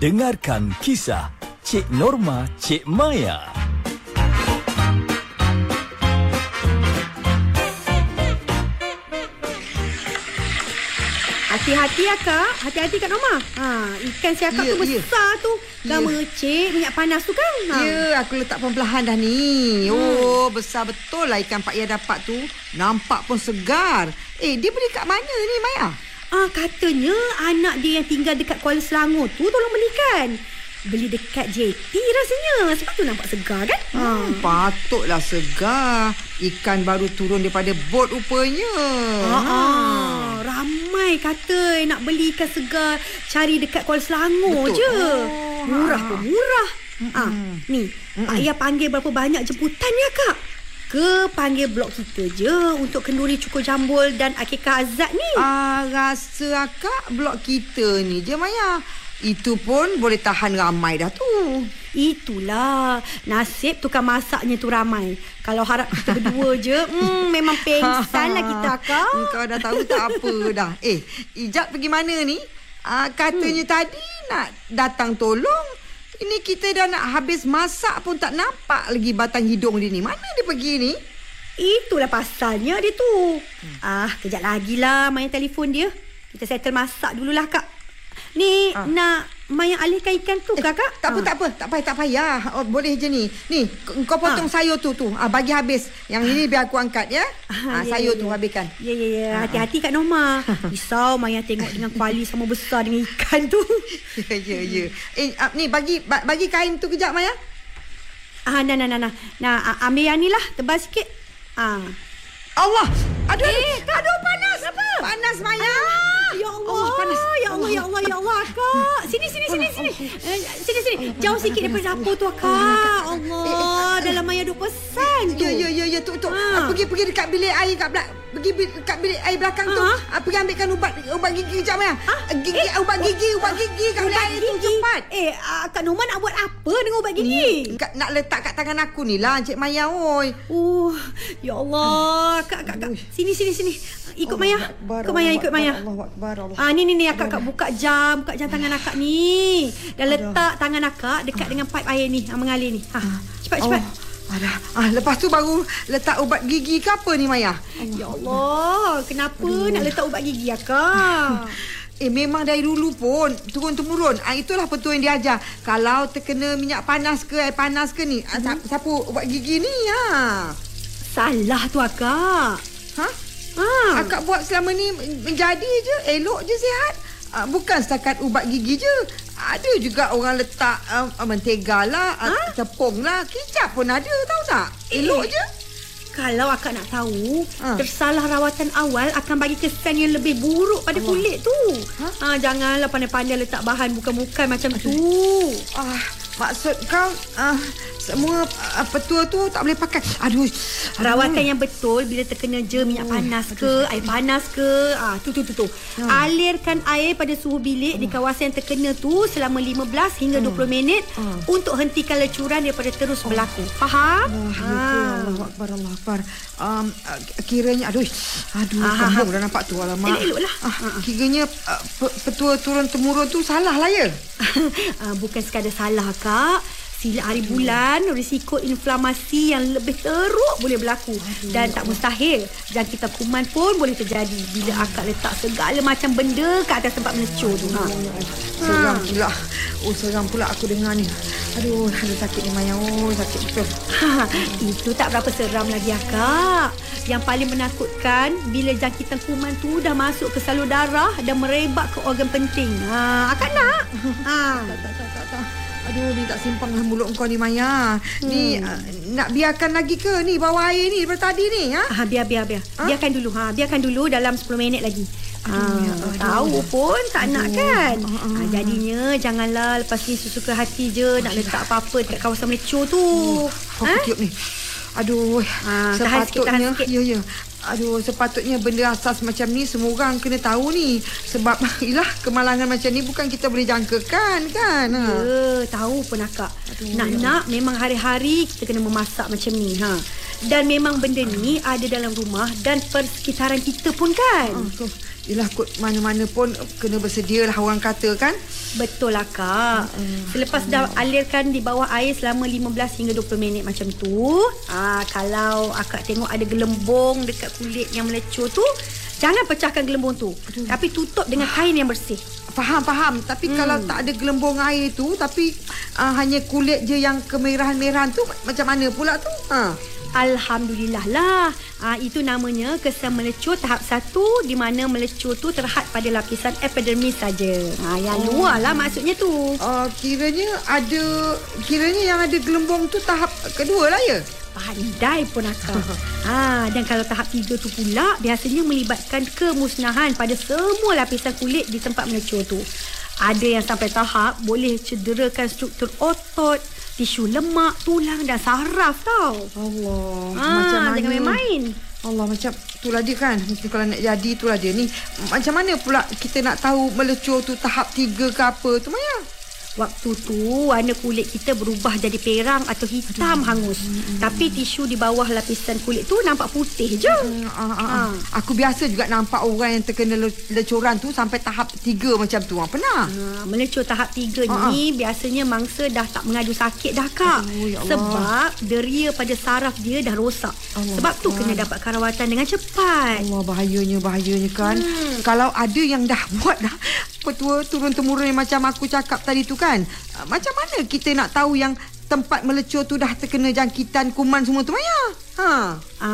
Dengarkan kisah Cik Norma Cik Maya. Hati-hati ya kak Hati-hati Kak Norma ha, Ikan siakap Ya, tu ya. besar tu Dah Ya. mercik Minyak panas tu kan ha. Ya, aku letak perlahan dah ni. Oh, besar betul lah ikan Pak Ya dapat tu. Nampak pun segar. Eh, dia beli kat mana ni, Maya? Ah, katanya anak dia yang tinggal dekat Kuala Selangor tu tolong belikan. Beli dekat JT rasanya. Sebab tu nampak segar kan? Ha. Hmm, patutlah segar. Ikan baru turun daripada bot rupanya. Ha. ah. Ramai kata nak beli ikan segar cari dekat Kuala Selangor Betul. je. Oh, murah ha. pun murah. Ah, ni, Pak Ayah panggil berapa banyak jemputan ya kak? Ke panggil blok kita je untuk kenduri cukur jambul dan akikah azad ni. Ah, rasa akak blok kita ni je, Maya. Itu pun boleh tahan ramai dah tu. Itulah Nasib tukang masaknya tu ramai Kalau harap kita berdua je hmm, Memang pengsan lah kita kak Kau dah tahu tak apa dah. Eh, Ijat pergi mana ni? Ah, katanya hmm. tadi nak datang tolong. Ini kita dah nak habis masak pun tak nampak lagi batang hidung dia ni. Mana dia pergi ni? Itulah pasalnya dia tu Ah, kejap lagi lah Maya telefon dia Kita settle masak dululah kak Ni Ah. nak Maya alihkan ikan tu Eh, kakak Tak apa, Ah. tak apa. Tak payah, tak payah. Oh, boleh je ni. Ni, kau potong sayur tu tu. Ah, bagi habis. Yang ini biar aku angkat ya. Ah, ya, sayur ya, tu ya. habiskan. Ya ya ya Hati-hati Kak Norma Risau Maya tengok dengan kuali sama besar dengan ikan tu Ya, ya, ya. Eh, ah, ni bagi ba- bagi kain tu kejap Maya. Ah, nah, nah, nah, nah. Nah, ah, ambil yang ni lah. Tebal sikit. Ah. Allah. Aduh, Eh, aduh, aduh panas. Apa? Panas Maya. Ya Allah, Allah, panas. Ya Allah, ya Allah, ya Allah, Kak. Sini, sini, sini, sini. Eh, Sini, sini. Jauh sikit daripada dapur tu, Kak. Allah, dalam Maya duk pesan tu. Ya, ya, ya, ya, tu, tu. Ha. Pergi, pergi dekat bilik air kat belak. Pergi dekat bilik air belakang tu. Ha? Ah, pergi ambilkan ubat ubat gigi kejap Maya. Ha? Gigi, Eh, ubat gigi, ubat gigi kat bilik Ubat air tu gigi. cepat. Eh, ah, Kak Norma nak buat apa dengan ubat gigi? Kat, nak letak kat tangan aku ni lah Encik Maya oi. Oh, ya Allah. Kak, Kak, Kak. Sini, sini, sini. Ikut Maya. Akbar, Ikut Maya, ikut Maya. Allah Akbar, Allah. Ah ni ni ni akak akak buka jam, buka jam tangan akak ni. Dan letak tangan akak dekat dengan pipe air ni yang mengalir ni. Ha, cepat cepat. Oh, ada. Ah, lepas tu baru letak ubat gigi ke apa ni Maya? Ya Allah, kenapa nak letak ubat gigi akak? Eh memang dari dulu pun turun temurun. Ah itulah betul yang diajar. Kalau terkena minyak panas ke air panas ke ni, ah, Hmm. sapu ubat gigi ni ha. Salah tu akak. Ha? Ha. Akak buat selama ni menjadi je, elok je sihat. Ah, bukan setakat ubat gigi je. Ada juga orang letak uh, mentega lah, ha? tepung lah, kicap pun ada tahu tak? Elok Eh. je. Kalau akak nak tahu, Ha. tersalah rawatan awal akan bagi kesan yang lebih buruk pada kulit tu. Ha? janganlah pandai-pandai letak bahan bukan-bukan macam tu. Ah, maksud kau ah, semua ah, petua tu tak boleh pakai. Aduh. Rawatan yang betul bila terkena je minyak panas ke, air panas ke, ah tu tu tu tu. Ha. Alirkan air pada suhu bilik di kawasan yang terkena tu selama 15 hingga 20 minit untuk hentikan lecuran daripada terus berlaku. Faham? Ha. Allah Akbar, Allah Akbar. Um, kiranya, aduh, aduh, Ah, kembung dah nampak tu, alamak. Elok-eloklah. Ah, kiranya ah, pe- petua turun-temurun tu salah lah ya? Ah, bukan sekadar salah kak. Sila hari bulan, risiko inflamasi yang lebih teruk boleh berlaku. Dan tak mustahil, jangkitan kuman pun boleh terjadi bila akak letak segala macam benda ke atas tempat melecur tu. Ha. Seram pula. Oh, seram pula aku dengar ni. Aduh, aduh sakit ni Maya. Oh, sakit betul. Ha, itu tak berapa seram lagi akak. Yang paling menakutkan bila jangkitan kuman tu dah masuk ke salur darah dan merebak ke organ penting. Ha, akak nak? Ha. Tak, tak, tak, tak, tak. Aduh, ni tak simpanglah mulut kau ni Maya. Ni ah, nak biarkan lagi ke ni bawah air ni daripada tadi ni, ha? Ha, biar biar biar. Biarkan dulu ha, biarkan dulu dalam 10 minit lagi. Ha, ya, aduh. tahu pun tak nak kan. Ah, ah. Ha, jadinya janganlah lepas ni sesuka hati je nak letak apa-apa dekat kawasan melecur tu. Kau Ha? ketiup ni. Aduh, Ah, tahan sikit, tahan sepatutnya sikit. ya ya. Aduh, sepatutnya benda asas macam ni semua orang kena tahu ni. Sebab ilah kemalangan macam ni bukan kita boleh jangkakan kan. Ha. Ya, tahu pun akak. Nak-nak memang hari-hari kita kena memasak macam ni. Ha. Dan memang benda ni ada dalam rumah dan persekitaran kita pun kan. Tu. Yelah kot mana-mana pun kena bersedia lah orang kata kan. Betul lah kak. Selepas dah alirkan di bawah air selama 15 hingga 20 minit macam tu. Ah, kalau akak tengok ada gelembung dekat kulit yang melecur tu. Jangan pecahkan gelembung tu. Tapi tutup dengan kain yang bersih. Faham, faham. Tapi hmm. kalau tak ada gelembung air tu tapi uh, hanya kulit je yang kemerahan-merahan tu macam mana pula tu? Ha. Alhamdulillah lah. Ah, itu namanya kesan melecur tahap satu di mana melecur tu terhad pada lapisan epidermis saja. Ah, yang oh. luar lah maksudnya tu. Uh, kiranya ada kiranya yang ada gelembung tu tahap kedua lah ya. Pandai pun akak. ha, dan kalau tahap tiga tu pula biasanya melibatkan kemusnahan pada semua lapisan kulit di tempat melecur tu. Ada yang sampai tahap boleh cederakan struktur otot, tisu lemak, tulang dan saraf tau. Allah. Ha, macam mana? jangan main-main. Allah macam itulah dia kan. Mesti kalau nak jadi itulah dia ni. Macam mana pula kita nak tahu melecur tu tahap tiga ke apa tu Maya? Waktu tu warna kulit kita berubah jadi perang atau hitam Aduh. hangus. Hmm. Tapi tisu di bawah lapisan kulit tu nampak putih je. Hmm, ah, ah, ah. Aku biasa juga nampak orang yang terkena lecuran tu sampai tahap tiga macam tu. Ah, pernah? Ha, melecur tahap tiga ah, ni ah. biasanya mangsa dah tak mengadu sakit dah kak. Aduh, ya Sebab deria pada saraf dia dah rosak. Allah Sebab tu kena dapatkan rawatan dengan cepat. Allah bahayanya bahayanya kan. Hmm. Kalau ada yang dah buat dah petua turun temurun macam aku cakap tadi tu kan. Ah, macam mana kita nak tahu yang tempat melecur tu dah terkena jangkitan kuman semua tu Maya? Ha. Ha.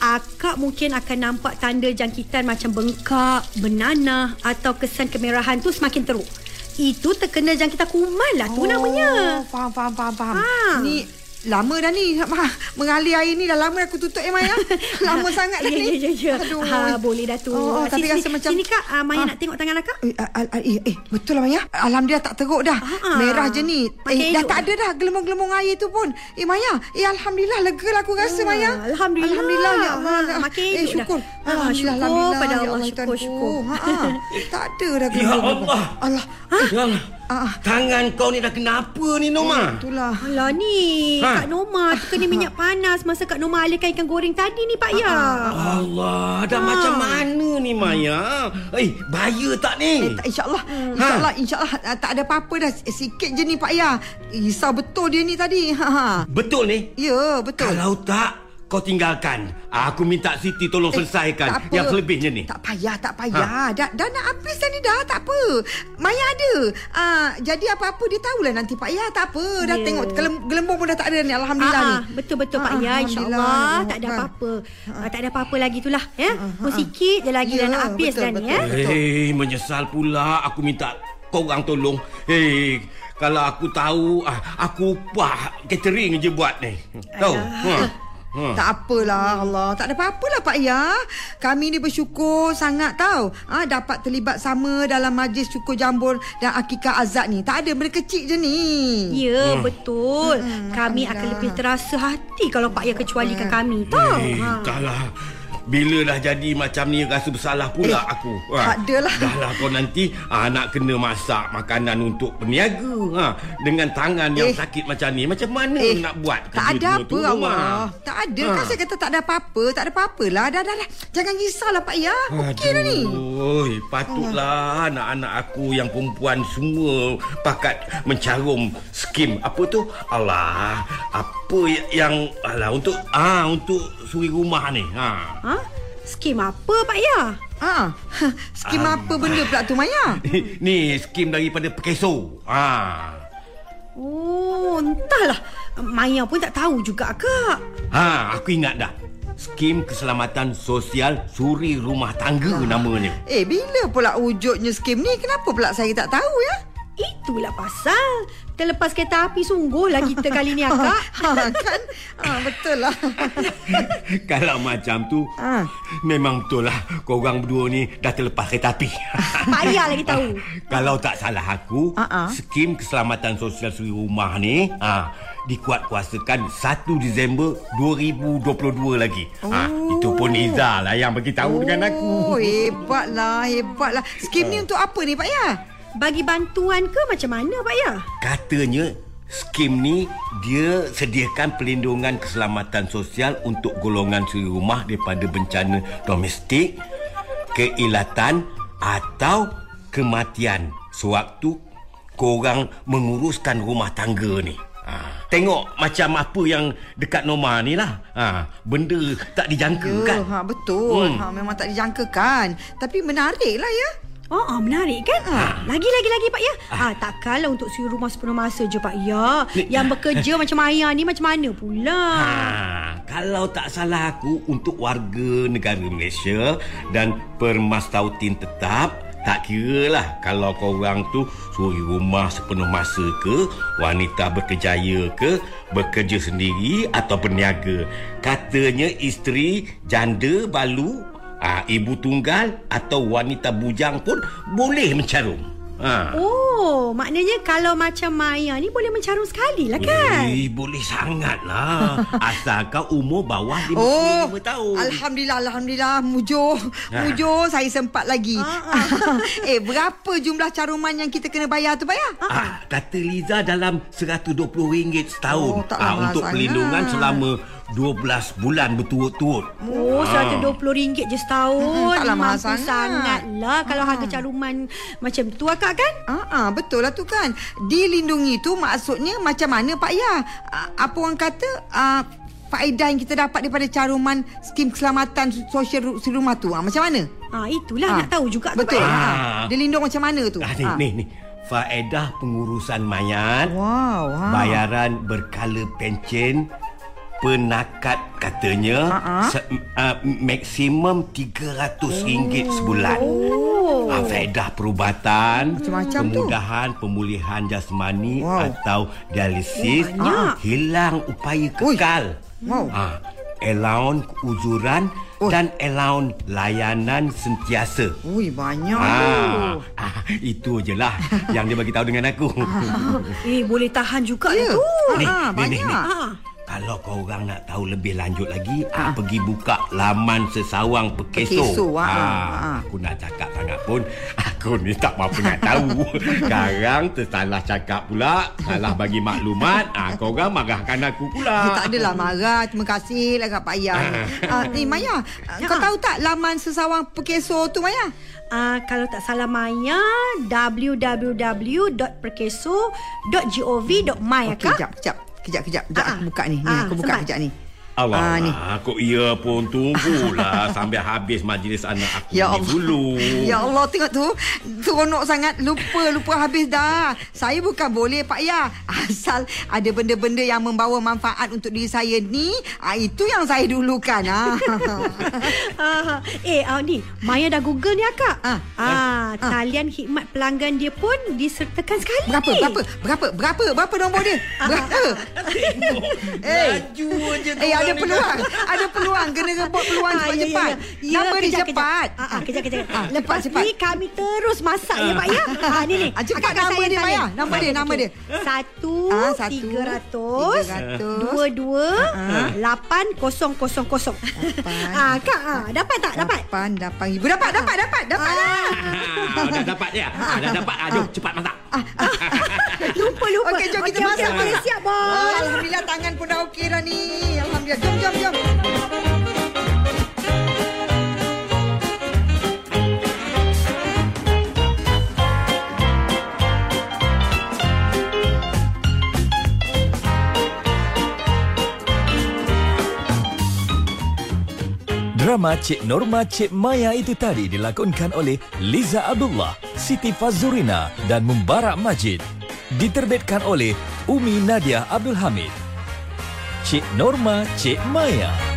Akak mungkin akan nampak tanda jangkitan macam bengkak, benanah atau kesan kemerahan tu semakin teruk. Itu terkena jangkitan kuman lah tu oh, namanya. Faham, faham, faham, faham. Ha. Ni Lama dah ni Ma, Mengalir air ni Dah lama aku tutup eh Maya. Lama sangat dah ya, ni. Ya ya ya. Aduh. Ha, Boleh dah tu. Oh, oh, Tapi sini, rasa sini, macam Sini kak. Uh, Maya ha. nak tengok tangan akak. Eh, al, al, eh, eh Betul lah Maya. Alhamdulillah tak teruk dah. Ha, ha. Merah je ni. Eh dah tak ada dah Gelembung-gelembung air tu pun. Eh Maya. Eh Alhamdulillah Lega lah aku rasa Maya. Alhamdulillah. Alhamdulillah ya Allah. Ha, Makin Eh syukur dah. Alhamdulillah Syukur pada Allah. Ya Syukur syukur. Tak ada dah Ya Allah. Allah. Ya Allah Ah, tangan kau ni dah kenapa ni Noma? Oh, itulah. Alah ni, ha? Kak Noma kena minyak panas masa Kak Noma alihkan ikan goreng tadi ni Pak Ya. Allah, dah ha. macam mana ni Maya? Eh, bahaya tak ni? Eh, tak, InsyaAllah, hmm. insyaAllah, insyaAllah ha. tak ada apa-apa dah. Sikit je ni Pak Ya. Risau betul dia ni tadi. Ha, ha. Betul ni? Ya, betul. Kalau tak, kau tinggalkan. Aku minta Siti tolong eh, selesaikan yang selebihnya ni. Tak payah, tak payah. Ha? Dah, dah nak habis dah ni dah. Tak apa. Maya ada. Uh, jadi apa-apa dia tahulah nanti Pak Ya. Tak apa. Dah yeah. tengok gelembung pun dah tak ada ni. Alhamdulillah Aa, ni. Betul-betul Pak Ya. InsyaAllah. Tak ada apa-apa. Uh, tak ada apa-apa lagi tu lah. Ya? Uh, sikit je lagi yeah, dah nak habis betul, dah ni. Ya? Hei, menyesal pula. Aku minta kau orang tolong. Hei, kalau aku tahu, aku upah catering je buat ni. Tahu? Ha. Ha. Tak apalah Allah. Tak ada apa-apalah Pak Ya. Kami ni bersyukur sangat tahu. Ha, dapat terlibat sama dalam majlis syukur jambul dan akikah azad ni. Tak ada benda kecil je ni. Ya, hmm. betul. Hmm, kami akan lebih terasa hati kalau Pak Ya kecualikan hmm. kami. Tahu? Hey, ha. Kalah. Bila dah jadi macam ni rasa bersalah pula eh, aku. Ha. Tak adalah. Dahlah kau nanti ha, nak kena masak makanan untuk peniaga. Ha, dengan tangan yang eh. sakit macam ni. Macam mana eh. nak buat Tak ada apa Allah. Tak ada. Ha. Kan saya kata tak ada apa-apa. Tak ada apa-apalah. Dah, dah, dah. Jangan risaulah Pak Ya. Okey dah ni. Oi, patutlah anak-anak aku yang perempuan semua pakat mencarum skim. Apa tu? Allah. Apa yang... Alah, untuk... Ah, untuk suri rumah ni. Ha. Ha? Skim apa Pak Ya? Ha. Skim um, apa benda pula tu Maya? ni skim daripada Pekeso. Ha. Oh, entahlah. Maya pun tak tahu juga kak. Ha, aku ingat dah. Skim Keselamatan Sosial Suri Rumah Tangga ha. namanya. Eh, bila pula wujudnya skim ni? Kenapa pula saya tak tahu ya? Itulah pasal. Terlepas kereta api sungguhlah kita kali ni akak. Ha, Kan? Ha, Betul lah. Kalau macam tu ha. Memang betul lah. Korang berdua ni dah terlepas kereta api. Payah lagi tahu. Kalau tak salah aku uh-uh. Skim Keselamatan Sosial Suri Rumah ni ha, Dikuat kuasakan 1 Disember 2022 lagi. Oh. ha, Itu pun Iza lah yang beritahu oh, dengan aku. Hebatlah Hebatlah. Skim ni untuk apa ni Pak Ya? Bagi bantuan ke macam mana Pak Ya? Katanya skim ni dia sediakan pelindungan keselamatan sosial untuk golongan suri rumah daripada bencana domestik, keilatan atau kematian sewaktu korang menguruskan rumah tangga ni. Ha, tengok macam apa yang dekat Noma ni lah. Ha, benda tak dijangka Ya, kan? ha, betul. Hmm. Ha, memang tak dijangkakan. Tapi menarik lah ya. Oh, ah, menarik kan? Lagi, lagi, lagi Pak Ya. Ah, takkanlah untuk suri rumah sepenuh masa je Pak Ya. Yang bekerja macam Ayah ni macam mana pula? Ha, kalau tak salah aku untuk warga negara Malaysia dan permastautin tetap tak kira lah kalau korang tu suri rumah sepenuh masa ke wanita berkejaya ke bekerja sendiri atau berniaga katanya isteri janda balu ah, ibu tunggal atau wanita bujang pun boleh mencarum ha. Oh, maknanya kalau macam Maya ni boleh mencarum sekali lah kan? Eh, boleh sangat lah Asalkan umur bawah 55 Oh, tahun Alhamdulillah, Alhamdulillah. Mujur. Ha. Mujur, saya sempat lagi. eh, berapa jumlah caruman yang kita kena bayar tu, Pak Ya? Ah, kata Liza dalam RM120 setahun Oh, ah, mahal untuk sangat. perlindungan selama 12 bulan berturut-turut. Oh, RM120 je setahun. taklah mahal sangat. sangat lah kalau harga caruman macam tu akak kan? Ah, ah, betul lah tu kan. Dilindungi tu maksudnya macam mana Pak Ya? Ah, apa orang kata? Ah, faedah yang kita dapat daripada caruman skim keselamatan sosial ru- si rumah tu. Ah, macam mana? Ah, itulah Ah, nak tahu juga tu Betul. Pak Ya. Ah. Ah. Dia lindung macam mana tu? Ah, ni, Ah. ni, ni. Faedah pengurusan mayat, Wow. Ha. bayaran berkala pencen, penakat katanya ah. se- uh, maksimum RM300 sebulan. Oh. Ah, faedah perubatan, Macam-macam tu. kemudahan pemulihan jasmani Wow. atau dialisis, Oh, banyak. hilang upaya kekal. Wow. Ah, allowance uzuran Oi. dan allowance layanan sentiasa. Ui, banyak Ah, tu. ah, itu je lah yang dia bagi tahu dengan aku. Eh, boleh tahan juga Ya. tu. Ni, Ah, ni, ni, ni. banyak. Kalau kau orang nak tahu lebih lanjut lagi, ah. pergi buka laman sesawang Pekeso. Pekeso, ah, ah, ah. Aku nak cakap sangat pun, aku ni tak mampu nak tahu. Sekarang tersalah cakap pula, salah bagi maklumat, ah, kau orang marahkan aku pula. Eh, tak adalah marah. Terima kasih lah Kak Pak Ya. Ah, ni Maya, ah, kau Ya. tahu tak laman sesawang Pekeso tu Maya? Ah, kalau tak salah Maya www.perkeso.gov.my Okey, akak. kejap, kejap. Kejap, kejap. Kejap Ah, aku buka ni. Ni ah, aku buka sempat. kejap ni. Allah, Ah, ni. kok ia pun tunggulah sampai habis majlis anak aku Ya ni Allah. dulu. Ya Allah tengok tu Seronok sangat Lupa lupa habis dah Saya bukan boleh Pak Ya Asal ada benda-benda yang membawa manfaat Untuk diri saya ni ah, Itu yang saya dulukan ah. Ah, eh, ah, ni Maya dah Google ni akak. Ah, ah, talian khidmat pelanggan dia pun disertakan sekali. Berapa? Berapa? Berapa? Berapa? Berapa nombor dia? Berapa? Eh, Laju je tu eh ada peluang Ada peluang Kena rebut peluang Ah, ya, ya, cepat-cepat ya. Ya, Nama dia kejap, cepat Kejap. Ah, ah, kejap, kejap. Lepas cepat, ni kami terus masak ya, Pak ya. Ah, ni ni. Cepat nama dia, talian. Maya. Nama dia, nama dia. Satu, tiga ratus, dua, dua, lapan, kosong, kosong, kosong. Ah, Kak, ah, dapat tak? Dapat? Lapan, lapan ribu Dapat, dapat, dapat Dapat Ah, dah dapat ya. Ah, dah dapat. Aduh, cepat masak. Lupa, lupa. Okey, jom kita masak. okey, siap, bos. Alhamdulillah tangan pun dah okey dah ni. Alhamdulillah. Jom, jom, jom. Drama Cik Norma Cik Maya itu tadi dilakonkan oleh Liza Abdullah, Siti Fazurina dan Mubarak Majid. Diterbitkan oleh Umi Nadia Abdul Hamid. Cik Norma Cik Maya.